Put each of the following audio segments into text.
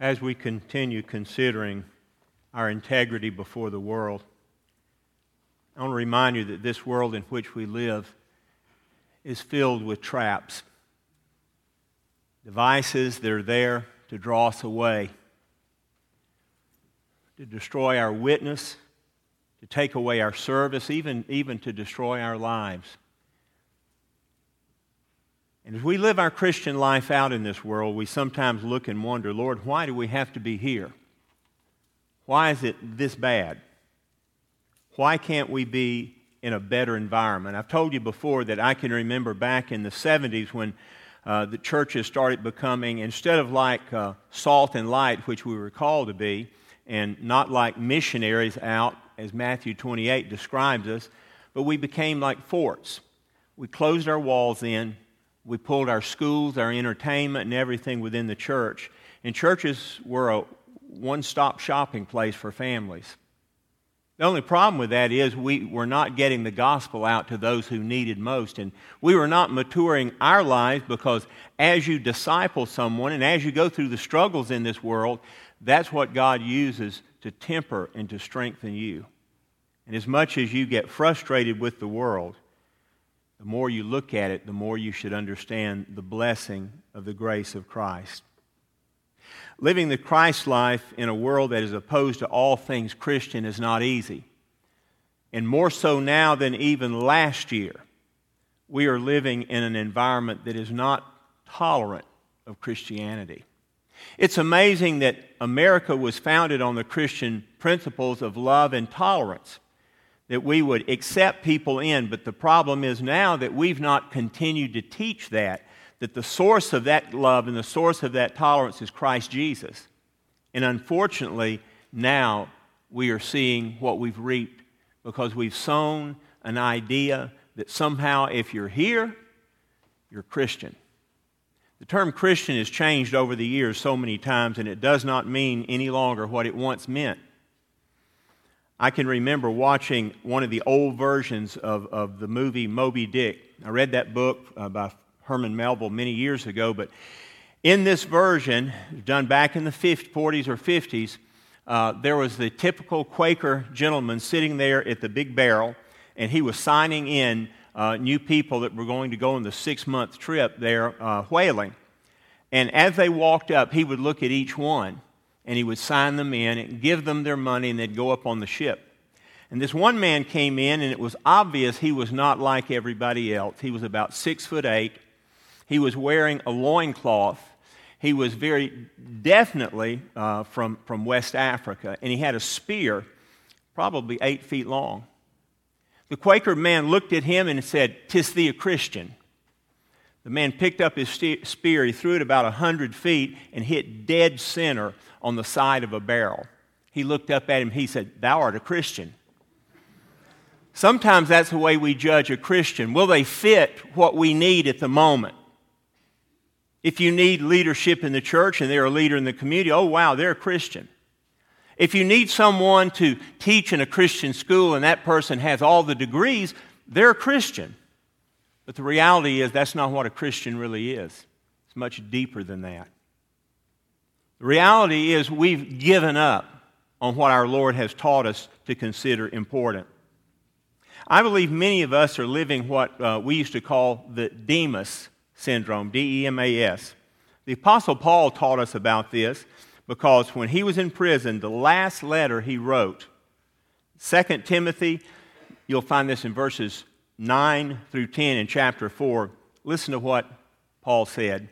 as we continue considering our integrity before the world, I want to remind you that this world in which we live is filled with traps, devices that are there to draw us away, to destroy our witness, to take away our service, even, even to destroy our lives. And as we live our Christian life out in this world, we sometimes look and wonder, Lord, why do we have to be here? Why is it this bad? Why can't we be in a better environment? I've told you before that I can remember back in the 70s when uh, the churches started becoming, instead of like uh, salt and light, which we were called to be, and not like missionaries out, as Matthew 28 describes us, but we became like forts. We closed our walls in, we pulled our schools, our entertainment, and everything within the church. And churches were a one stop shopping place for families. The only problem with that is we were not getting the gospel out to those who needed most. And we were not maturing our lives because as you disciple someone and as you go through the struggles in this world, that's what God uses to temper and to strengthen you. And as much as you get frustrated with the world, the more you look at it, the more you should understand the blessing of the grace of Christ. Living the Christ life in a world that is opposed to all things Christian is not easy. And more so now than even last year, we are living in an environment that is not tolerant of Christianity. It's amazing that America was founded on the Christian principles of love and tolerance that we would accept people in, but the problem is now that we've not continued to teach that, that the source of that love and the source of that tolerance is Christ Jesus. And unfortunately, now we are seeing what we've reaped because we've sown an idea that somehow if you're here, you're Christian. The term Christian has changed over the years so many times, and it does not mean any longer what it once meant. I can remember watching one of the old versions of, of the movie Moby Dick. I read that book uh, by Herman Melville many years ago, but in this version, done back in the 50, 40s or 50s, uh, there was the typical Quaker gentleman sitting there at the big barrel, and he was signing in uh, new people that were going to go on the six month trip there uh, whaling. And as they walked up, he would look at each one and he would sign them in and give them their money, and they'd go up on the ship. And this one man came in, and it was obvious he was not like everybody else. He was about six foot eight. He was wearing a loincloth. He was very definitely uh, from, from West Africa, and he had a spear, probably eight feet long. The Quaker man looked at him and said, Tis thee a Christian. The man picked up his spear, he threw it about a hundred feet and hit dead center on the side of a barrel. He looked up at him, he said, Thou art a Christian. Sometimes that's the way we judge a Christian. Will they fit what we need at the moment? If you need leadership in the church and they're a leader in the community, oh, wow, they're a Christian. If you need someone to teach in a Christian school and that person has all the degrees, they're a Christian. But the reality is that's not what a Christian really is. It's much deeper than that. The reality is we've given up on what our Lord has taught us to consider important. I believe many of us are living what uh, we used to call the Demas syndrome, D E M A S. The Apostle Paul taught us about this because when he was in prison, the last letter he wrote, 2 Timothy, you'll find this in verses 9 through 10 in chapter 4. Listen to what Paul said.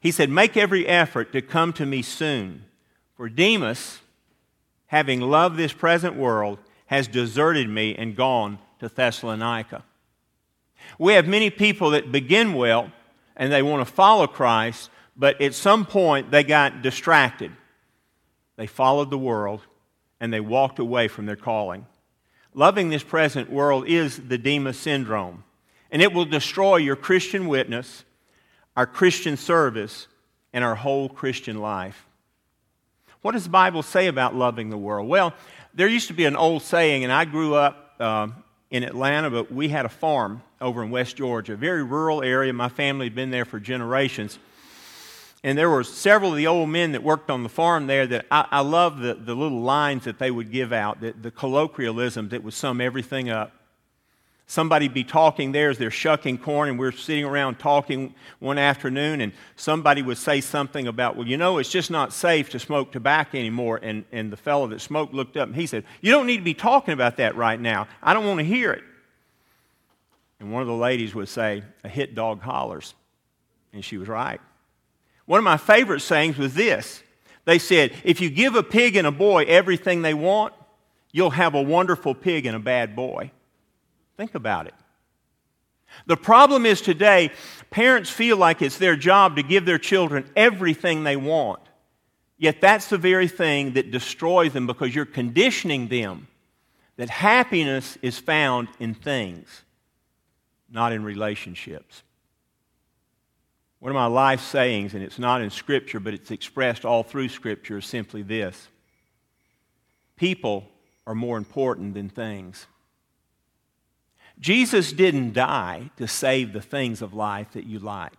He said, Make every effort to come to me soon, for Demas, having loved this present world, has deserted me and gone to Thessalonica. We have many people that begin well and they want to follow Christ, but at some point they got distracted. They followed the world and they walked away from their calling. Loving this present world is the Demas syndrome, and it will destroy your Christian witness our Christian service, and our whole Christian life. What does the Bible say about loving the world? Well, there used to be an old saying, and I grew up uh, in Atlanta, but we had a farm over in West Georgia, a very rural area. My family had been there for generations. And there were several of the old men that worked on the farm there that I, I love the, the little lines that they would give out, the, the colloquialisms that would sum everything up. Somebody be talking there as they're shucking corn, and we're sitting around talking one afternoon, and somebody would say something about, well, you know, it's just not safe to smoke tobacco anymore. And, and the fellow that smoked looked up and he said, You don't need to be talking about that right now. I don't want to hear it. And one of the ladies would say, A hit dog hollers. And she was right. One of my favorite sayings was this they said, If you give a pig and a boy everything they want, you'll have a wonderful pig and a bad boy. Think about it. The problem is today, parents feel like it's their job to give their children everything they want. Yet that's the very thing that destroys them because you're conditioning them that happiness is found in things, not in relationships. One of my life sayings, and it's not in Scripture, but it's expressed all through Scripture, is simply this People are more important than things. Jesus didn't die to save the things of life that you like,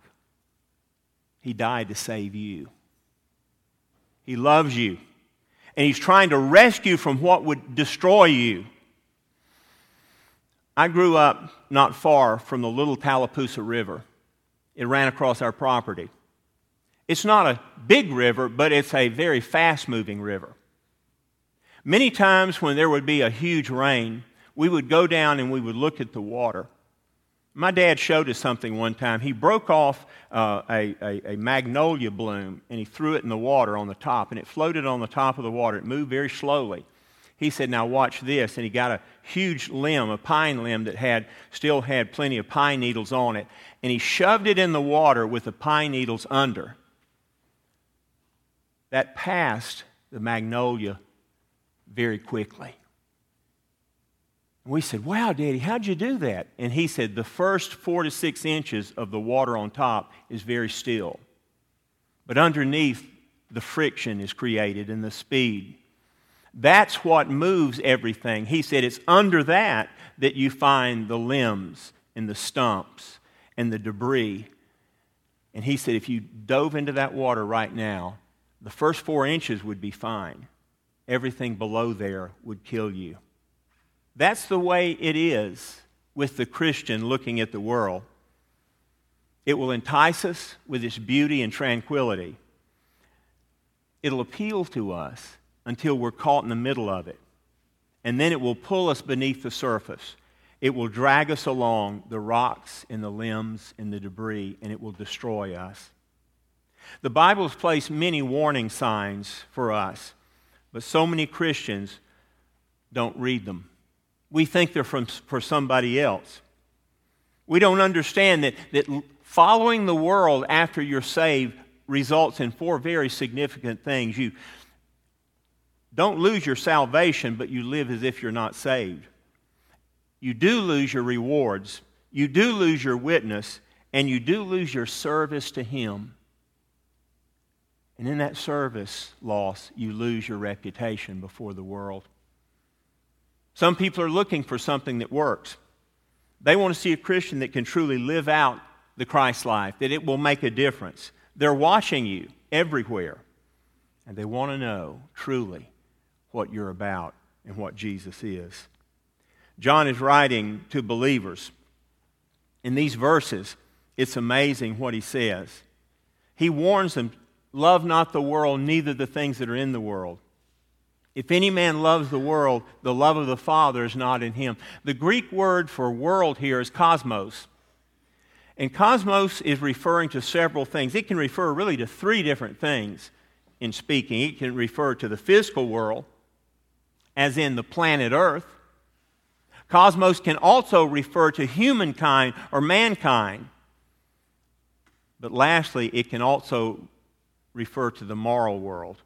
He died to save you. He loves you, and He's trying to rescue from what would destroy you. I grew up not far from the little Tallapoosa River. It ran across our property. It's not a big river, but it's a very fast moving river. Many times when there would be a huge rain, we would go down and we would look at the water. My dad showed us something one time. He broke off uh, a, a, a, magnolia bloom and he threw it in the water on the top, and it floated on the top of the water. It moved very slowly. He said, Now watch this. And he got a huge limb, a pine limb that had, still had plenty of pine needles on it, and he shoved it in the water with the pine needles under. That passed the magnolia very quickly. We said, Wow, Daddy, how'd you do that? And he said, The first four to six inches of the water on top is very still. But underneath, the friction is created and the speed. That's what moves everything. He said, It's under that that you find the limbs and the stumps and the debris. And he said, If you dove into that water right now, the first four inches would be fine. Everything below there would kill you. That's the way it is with the Christian looking at the world. It will entice us with its beauty and tranquility. It'll appeal to us until we're caught in the middle of it. And then it will pull us beneath the surface. It will drag us along the rocks and the limbs and the debris, and it will destroy us. The Bible has placed many warning signs for us, but so many Christians don't read them we think they're from, for somebody else. We don't understand that, that following the world after you're saved results in four very significant things. You don't lose your salvation, but you live as if you're not saved. You do lose your rewards, you do lose your witness, and you do lose your service to Him. And in that service loss, you lose your reputation before the world. Some people are looking for something that works. They want to see a Christian that can truly live out the Christ life, that it will make a difference. They're watching you everywhere, and they want to know truly what you're about and what Jesus is. John is writing to believers. In these verses, it's amazing what he says. He warns them love not the world, neither the things that are in the world. If any man loves the world, the love of the Father is not in him. The Greek word for world here is cosmos. And cosmos is referring to several things. It can refer really to three different things in speaking. It can refer to the physical world, as in the planet Earth. Cosmos can also refer to humankind or mankind. But lastly, it can also refer to the moral world.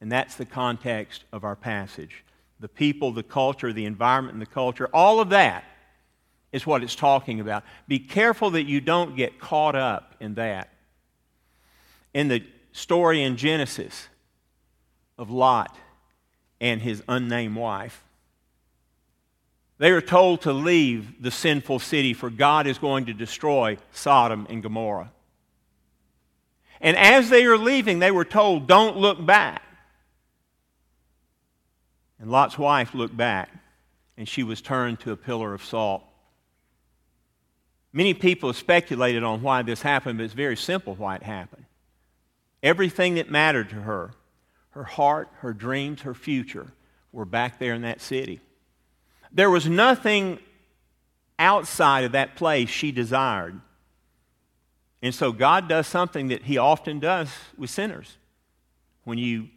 And that's the context of our passage. The people, the culture, the environment, and the culture, all of that is what it's talking about. Be careful that you don't get caught up in that. In the story in Genesis of Lot and his unnamed wife, they are told to leave the sinful city, for God is going to destroy Sodom and Gomorrah. And as they are leaving, they were told, Don't look back. And Lot's wife looked back, and she was turned to a pillar of salt. Many people have speculated on why this happened, but it's very simple why it happened. Everything that mattered to her, her heart, her dreams, her future, were back there in that city. There was nothing outside of that place she desired. And so God does something that He often does with sinners. When you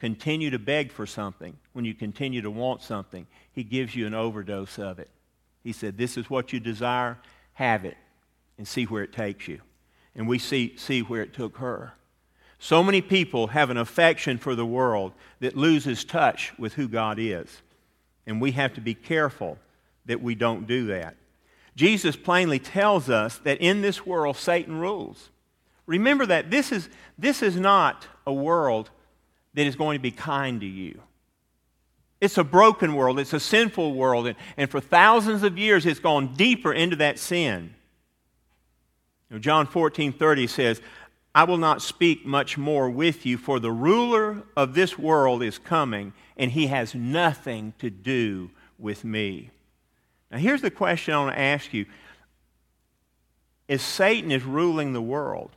continue to beg for something, when you continue to want something, He gives you an overdose of it. He said, This is what you desire, have it, and see where it takes you. And we see, see where it took her. So many people have an affection for the world that loses touch with who God is. And we have to be careful that we don't do that. Jesus plainly tells us that in this world, Satan rules. Remember that this is, this is not a world that is going to be kind to you. It's a broken world, it's a sinful world, and, and for thousands of years it's gone deeper into that sin. You know, John 14 30 says, I will not speak much more with you, for the ruler of this world is coming, and he has nothing to do with me. Now, here's the question I want to ask you. As Satan is ruling the world,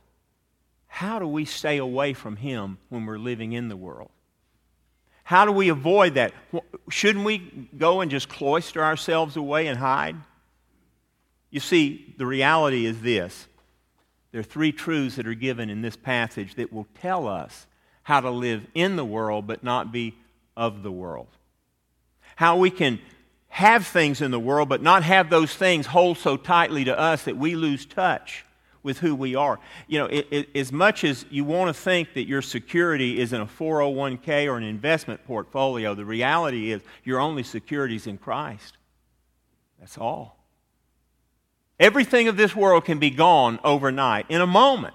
how do we stay away from him when we're living in the world? How do we avoid that? Shouldn't we go and just cloister ourselves away and hide? You see, the reality is this there are three truths that are given in this passage that will tell us how to live in the world but not be of the world. How we can have things in the world, but not have those things hold so tightly to us that we lose touch with who we are. You know, it, it, as much as you want to think that your security is in a 401k or an investment portfolio, the reality is your only security is in Christ. That's all. Everything of this world can be gone overnight, in a moment.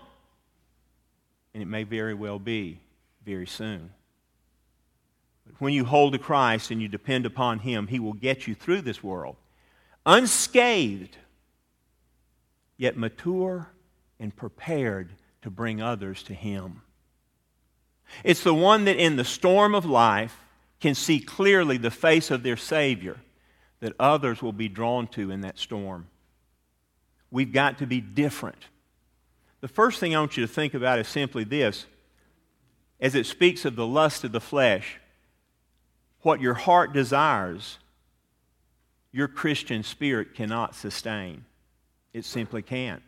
And it may very well be very soon. But when you hold to Christ and you depend upon Him, He will get you through this world unscathed, yet mature and prepared to bring others to Him. It's the one that in the storm of life can see clearly the face of their Savior that others will be drawn to in that storm. We've got to be different. The first thing I want you to think about is simply this as it speaks of the lust of the flesh what your heart desires, your Christian spirit cannot sustain. It simply can't.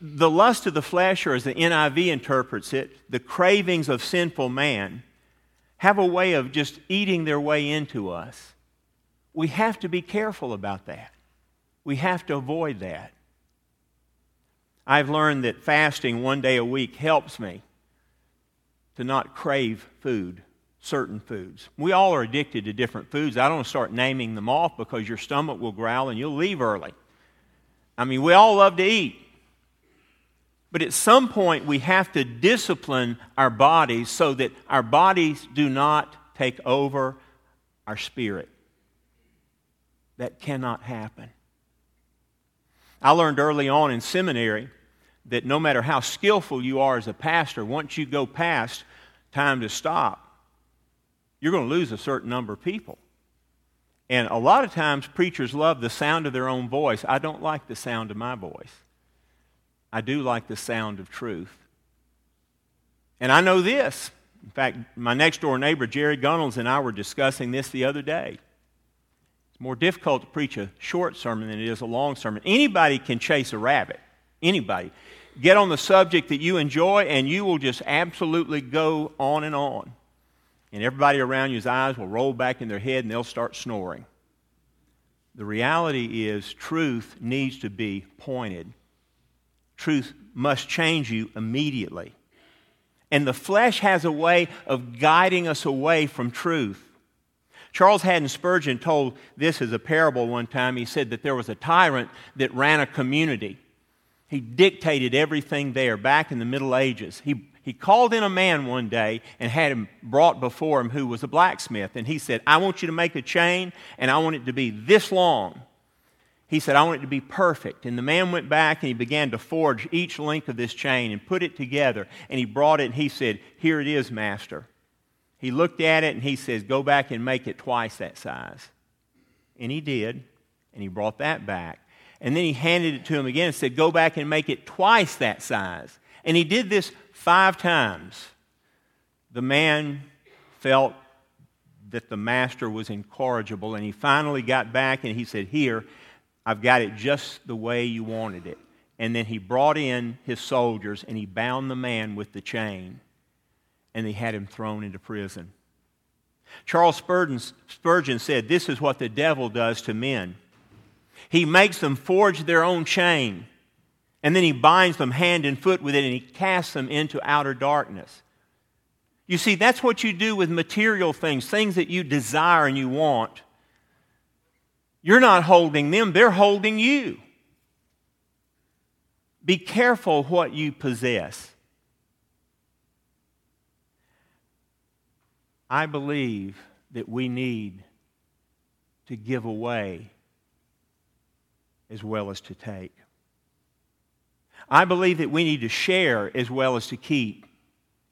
The lust of the flesh, or as the NIV interprets it, the cravings of sinful man, have a way of just eating their way into us. We have to be careful about that. We have to avoid that. I've learned that fasting one day a week helps me to not crave food certain foods. We all are addicted to different foods. I don't start naming them off because your stomach will growl and you'll leave early. I mean, we all love to eat. But at some point, we have to discipline our bodies so that our bodies do not take over our spirit. That cannot happen. I learned early on in seminary that no matter how skillful you are as a pastor, once you go past time to stop, you're going to lose a certain number of people. And a lot of times, preachers love the sound of their own voice. I don't like the sound of my voice. I do like the sound of truth. And I know this. In fact, my next door neighbor, Jerry Gunnels, and I were discussing this the other day. It's more difficult to preach a short sermon than it is a long sermon. Anybody can chase a rabbit. Anybody. Get on the subject that you enjoy, and you will just absolutely go on and on and everybody around you's eyes will roll back in their head and they'll start snoring. The reality is, truth needs to be pointed. Truth must change you immediately. And the flesh has a way of guiding us away from truth. Charles Haddon Spurgeon told this as a parable one time. He said that there was a tyrant that ran a community. He dictated everything there back in the Middle Ages. He, he called in a man one day and had him brought before him who was a blacksmith. And he said, I want you to make a chain, and I want it to be this long. He said, I want it to be perfect. And the man went back and he began to forge each link of this chain and put it together. And he brought it and he said, Here it is, master. He looked at it and he says, Go back and make it twice that size. And he did. And he brought that back. And then he handed it to him again and said, Go back and make it twice that size. And he did this five times. The man felt that the master was incorrigible. And he finally got back and he said, Here, I've got it just the way you wanted it. And then he brought in his soldiers and he bound the man with the chain and he had him thrown into prison. Charles Spurgeon, Spurgeon said, This is what the devil does to men. He makes them forge their own chain, and then he binds them hand and foot with it, and he casts them into outer darkness. You see, that's what you do with material things, things that you desire and you want. You're not holding them, they're holding you. Be careful what you possess. I believe that we need to give away as well as to take. I believe that we need to share as well as to keep.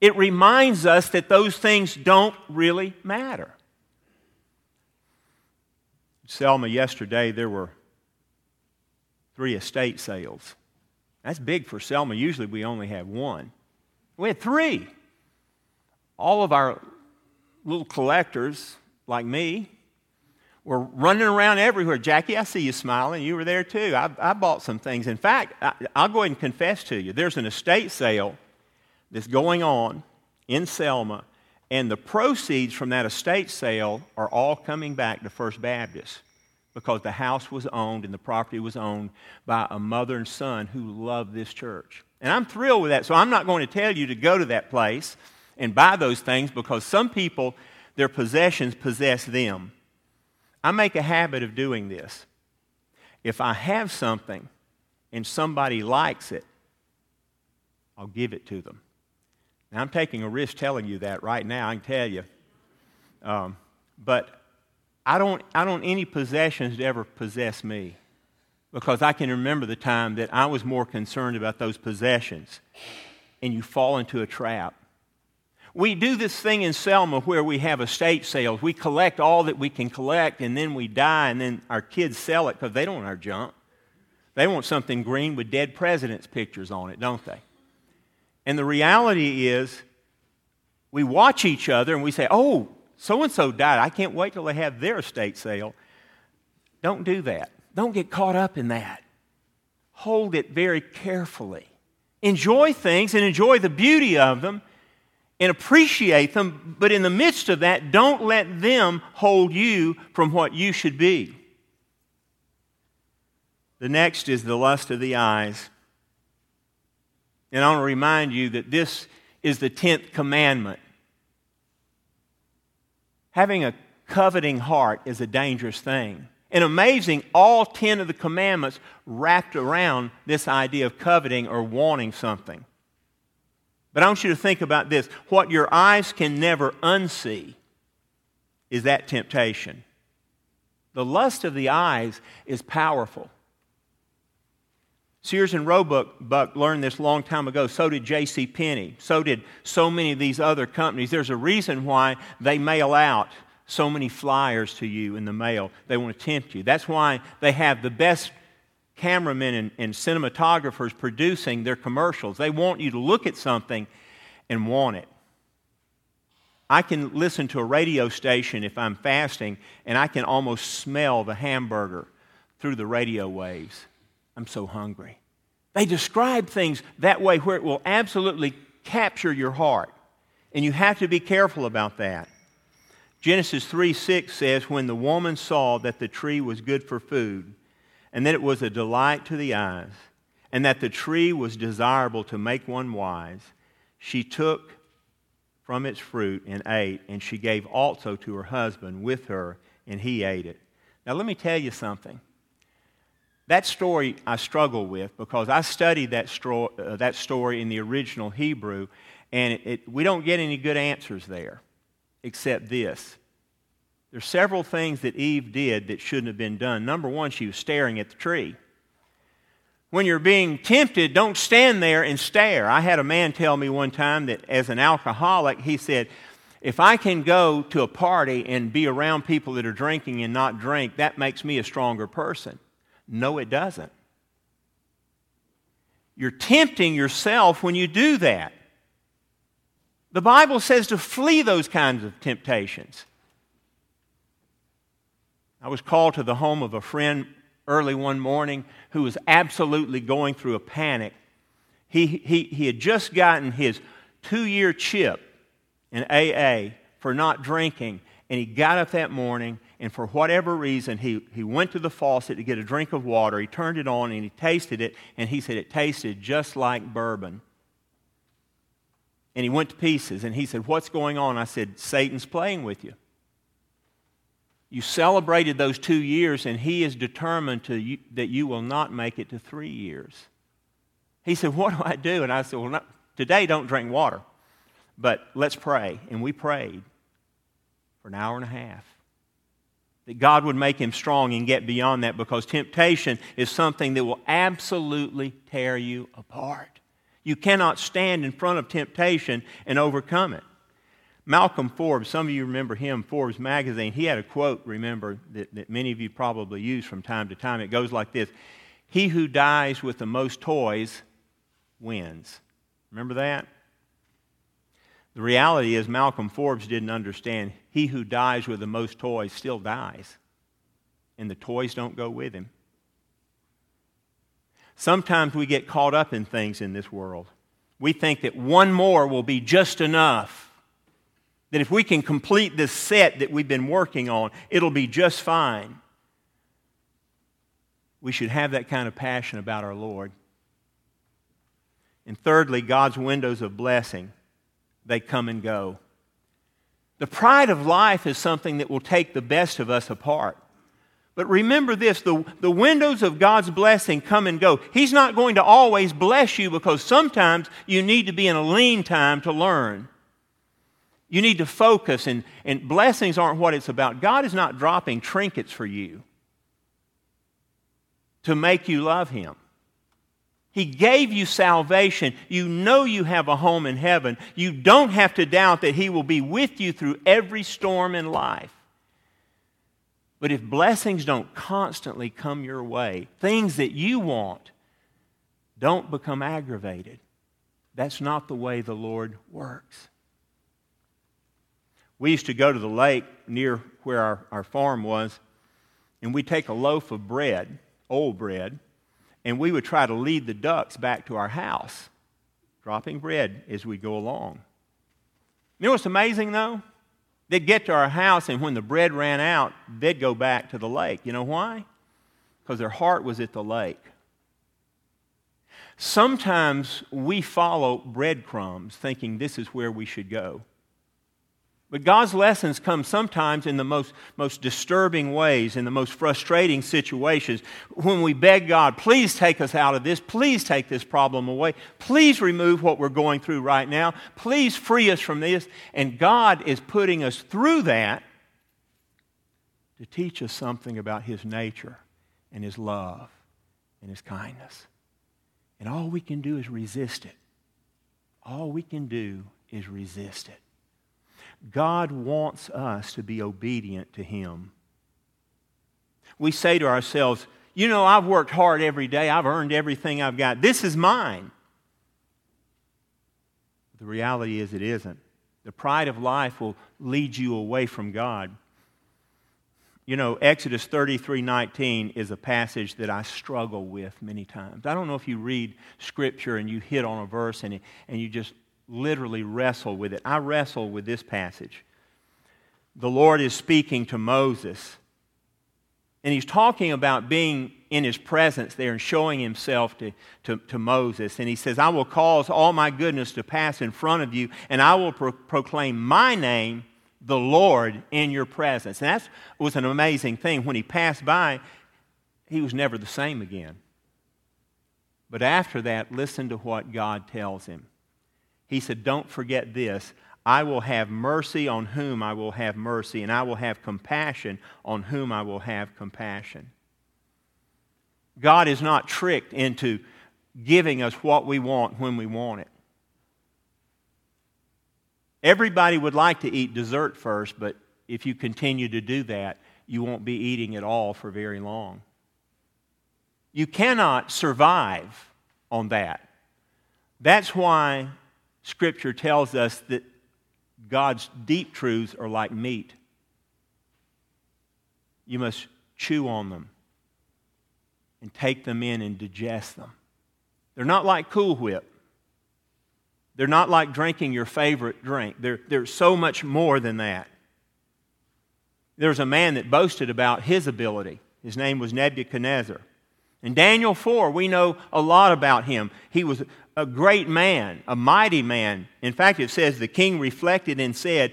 It reminds us that those things don't really matter. Selma, yesterday there were three estate sales. That's big for Selma. Usually we only have one. We had three. All of our little collectors, like me, were running around everywhere. Jackie, I see you smiling. You were there too. I, I bought some things. In fact, I, I'll go ahead and confess to you there's an estate sale that's going on in Selma and the proceeds from that estate sale are all coming back to First Baptist because the house was owned and the property was owned by a mother and son who loved this church. And I'm thrilled with that. So I'm not going to tell you to go to that place and buy those things because some people, their possessions possess them. I make a habit of doing this. If I have something and somebody likes it, I'll give it to them. Now, I'm taking a risk telling you that right now, I can tell you. Um, but I don't, I don't any possessions ever possess me because I can remember the time that I was more concerned about those possessions and you fall into a trap. We do this thing in Selma where we have estate sales. We collect all that we can collect and then we die and then our kids sell it because they don't want our junk. They want something green with dead presidents' pictures on it, don't they? And the reality is, we watch each other and we say, oh, so and so died. I can't wait till they have their estate sale. Don't do that. Don't get caught up in that. Hold it very carefully. Enjoy things and enjoy the beauty of them and appreciate them, but in the midst of that, don't let them hold you from what you should be. The next is the lust of the eyes. And I want to remind you that this is the 10th commandment. Having a coveting heart is a dangerous thing. And amazing, all 10 of the commandments wrapped around this idea of coveting or wanting something. But I want you to think about this. What your eyes can never unsee is that temptation. The lust of the eyes is powerful. Sears and Roebuck learned this a long time ago. So did J.C. Penney. So did so many of these other companies. There's a reason why they mail out so many flyers to you in the mail. They want to tempt you. That's why they have the best cameramen and, and cinematographers producing their commercials. They want you to look at something and want it. I can listen to a radio station if I'm fasting, and I can almost smell the hamburger through the radio waves. I'm so hungry. They describe things that way where it will absolutely capture your heart. And you have to be careful about that. Genesis 3 6 says, When the woman saw that the tree was good for food, and that it was a delight to the eyes, and that the tree was desirable to make one wise, she took from its fruit and ate, and she gave also to her husband with her, and he ate it. Now, let me tell you something. That story I struggle with because I studied that, stro- uh, that story in the original Hebrew, and it, it, we don't get any good answers there except this There's several things that Eve did that shouldn't have been done. Number one, she was staring at the tree. When you're being tempted, don't stand there and stare. I had a man tell me one time that as an alcoholic, he said, if I can go to a party and be around people that are drinking and not drink, that makes me a stronger person. No, it doesn't. You're tempting yourself when you do that. The Bible says to flee those kinds of temptations. I was called to the home of a friend early one morning who was absolutely going through a panic. He, he, he had just gotten his two year chip in AA for not drinking, and he got up that morning, and for whatever reason, he, he went to the faucet to get a drink of water. He turned it on and he tasted it, and he said it tasted just like bourbon and he went to pieces. And he said, What's going on? I said, Satan's playing with you. You celebrated those two years, and he is determined to that you will not make it to three years. He said, What do I do? And I said, Well, not, today don't drink water, but let's pray. And we prayed for an hour and a half. That God would make him strong and get beyond that because temptation is something that will absolutely tear you apart. You cannot stand in front of temptation and overcome it. Malcolm Forbes, some of you remember him, Forbes magazine, he had a quote, remember, that, that many of you probably use from time to time. It goes like this He who dies with the most toys wins. Remember that? The reality is, Malcolm Forbes didn't understand. He who dies with the most toys still dies, and the toys don't go with him. Sometimes we get caught up in things in this world. We think that one more will be just enough. That if we can complete this set that we've been working on, it'll be just fine. We should have that kind of passion about our Lord. And thirdly, God's windows of blessing, they come and go. The pride of life is something that will take the best of us apart. But remember this the, the windows of God's blessing come and go. He's not going to always bless you because sometimes you need to be in a lean time to learn. You need to focus, and, and blessings aren't what it's about. God is not dropping trinkets for you to make you love Him. He gave you salvation. You know you have a home in heaven. You don't have to doubt that He will be with you through every storm in life. But if blessings don't constantly come your way, things that you want don't become aggravated. That's not the way the Lord works. We used to go to the lake near where our, our farm was, and we'd take a loaf of bread, old bread, and we would try to lead the ducks back to our house, dropping bread as we go along. You know what's amazing, though? They'd get to our house, and when the bread ran out, they'd go back to the lake. You know why? Because their heart was at the lake. Sometimes we follow breadcrumbs thinking this is where we should go. But God's lessons come sometimes in the most, most disturbing ways, in the most frustrating situations. When we beg God, please take us out of this, please take this problem away, please remove what we're going through right now, please free us from this. And God is putting us through that to teach us something about His nature and His love and His kindness. And all we can do is resist it. All we can do is resist it. God wants us to be obedient to Him. We say to ourselves, you know, I've worked hard every day, I've earned everything I've got. This is mine. The reality is, it isn't. The pride of life will lead you away from God. You know, Exodus 33 19 is a passage that I struggle with many times. I don't know if you read Scripture and you hit on a verse and, and you just literally wrestle with it. I wrestle with this passage. The Lord is speaking to Moses, and he's talking about being in his presence there and showing himself to, to, to Moses. And he says, I will cause all my goodness to pass in front of you, and I will pro- proclaim my name, the Lord, in your presence. And that was an amazing thing. When he passed by, he was never the same again. But after that, listen to what God tells him. He said, Don't forget this. I will have mercy on whom I will have mercy, and I will have compassion on whom I will have compassion. God is not tricked into giving us what we want when we want it. Everybody would like to eat dessert first, but if you continue to do that, you won't be eating it all for very long. You cannot survive on that. That's why Scripture tells us that God's deep truths are like meat. You must chew on them and take them in and digest them. They're not like Cool Whip. They're not like drinking your favorite drink. They're, they're so much more than that. There's a man that boasted about his ability. His name was Nebuchadnezzar. In Daniel 4, we know a lot about him. He was a great man, a mighty man. In fact, it says the king reflected and said,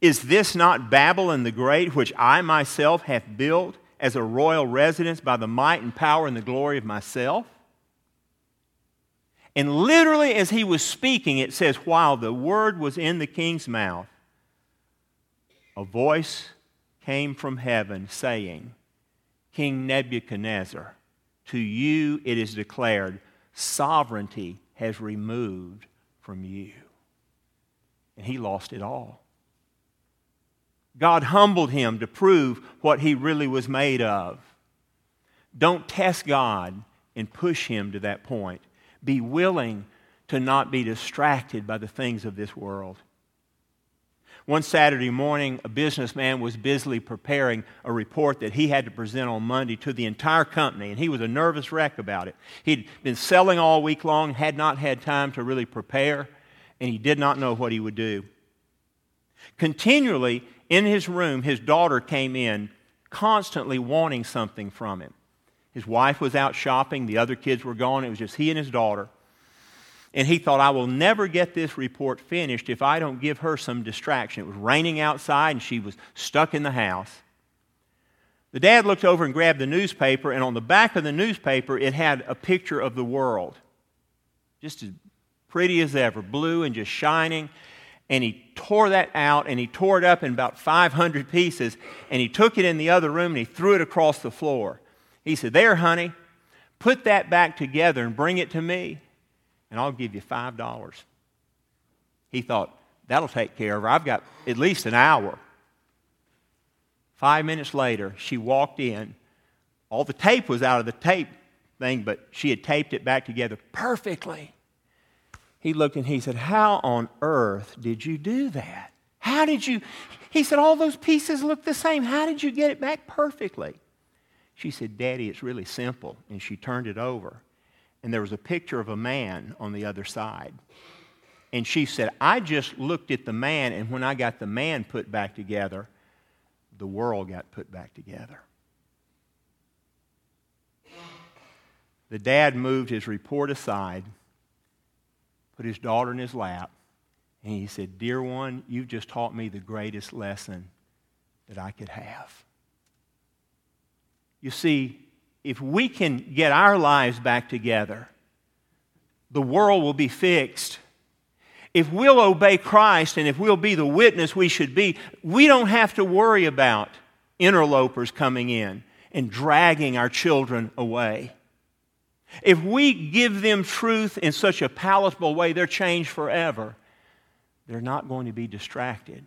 Is this not Babylon the Great, which I myself have built as a royal residence by the might and power and the glory of myself? And literally, as he was speaking, it says, While the word was in the king's mouth, a voice came from heaven saying, King Nebuchadnezzar, to you it is declared, sovereignty has removed from you. And he lost it all. God humbled him to prove what he really was made of. Don't test God and push him to that point. Be willing to not be distracted by the things of this world. One Saturday morning, a businessman was busily preparing a report that he had to present on Monday to the entire company, and he was a nervous wreck about it. He'd been selling all week long, had not had time to really prepare, and he did not know what he would do. Continually, in his room, his daughter came in, constantly wanting something from him. His wife was out shopping, the other kids were gone, it was just he and his daughter. And he thought, I will never get this report finished if I don't give her some distraction. It was raining outside and she was stuck in the house. The dad looked over and grabbed the newspaper, and on the back of the newspaper, it had a picture of the world. Just as pretty as ever, blue and just shining. And he tore that out and he tore it up in about 500 pieces, and he took it in the other room and he threw it across the floor. He said, There, honey, put that back together and bring it to me and I'll give you $5. He thought, that'll take care of her. I've got at least an hour. Five minutes later, she walked in. All the tape was out of the tape thing, but she had taped it back together perfectly. He looked and he said, How on earth did you do that? How did you? He said, All those pieces look the same. How did you get it back perfectly? She said, Daddy, it's really simple. And she turned it over and there was a picture of a man on the other side. And she said, I just looked at the man, and when I got the man put back together, the world got put back together. The dad moved his report aside, put his daughter in his lap, and he said, Dear one, you've just taught me the greatest lesson that I could have. You see, if we can get our lives back together, the world will be fixed. If we'll obey Christ and if we'll be the witness we should be, we don't have to worry about interlopers coming in and dragging our children away. If we give them truth in such a palatable way, they're changed forever. They're not going to be distracted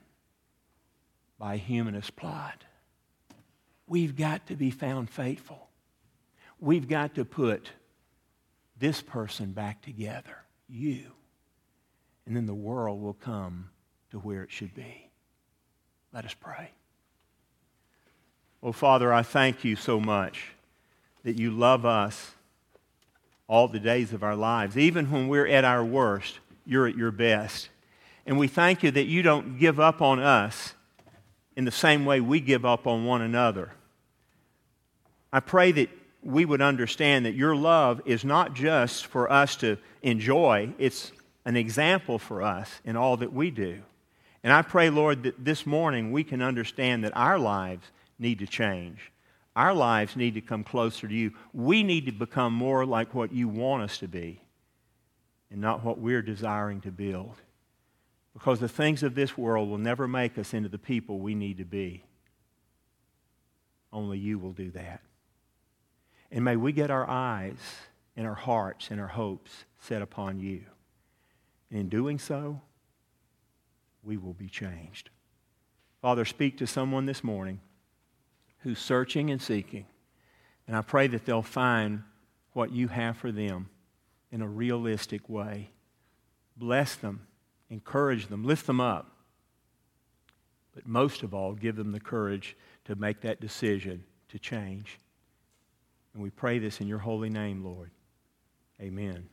by humanist plot. We've got to be found faithful. We've got to put this person back together, you. And then the world will come to where it should be. Let us pray. Oh, Father, I thank you so much that you love us all the days of our lives. Even when we're at our worst, you're at your best. And we thank you that you don't give up on us in the same way we give up on one another. I pray that we would understand that your love is not just for us to enjoy, it's an example for us in all that we do. And I pray, Lord, that this morning we can understand that our lives need to change. Our lives need to come closer to you. We need to become more like what you want us to be and not what we're desiring to build. Because the things of this world will never make us into the people we need to be. Only you will do that. And may we get our eyes and our hearts and our hopes set upon you. And in doing so, we will be changed. Father, speak to someone this morning who's searching and seeking. And I pray that they'll find what you have for them in a realistic way. Bless them, encourage them, lift them up. But most of all, give them the courage to make that decision to change. And we pray this in your holy name, Lord. Amen.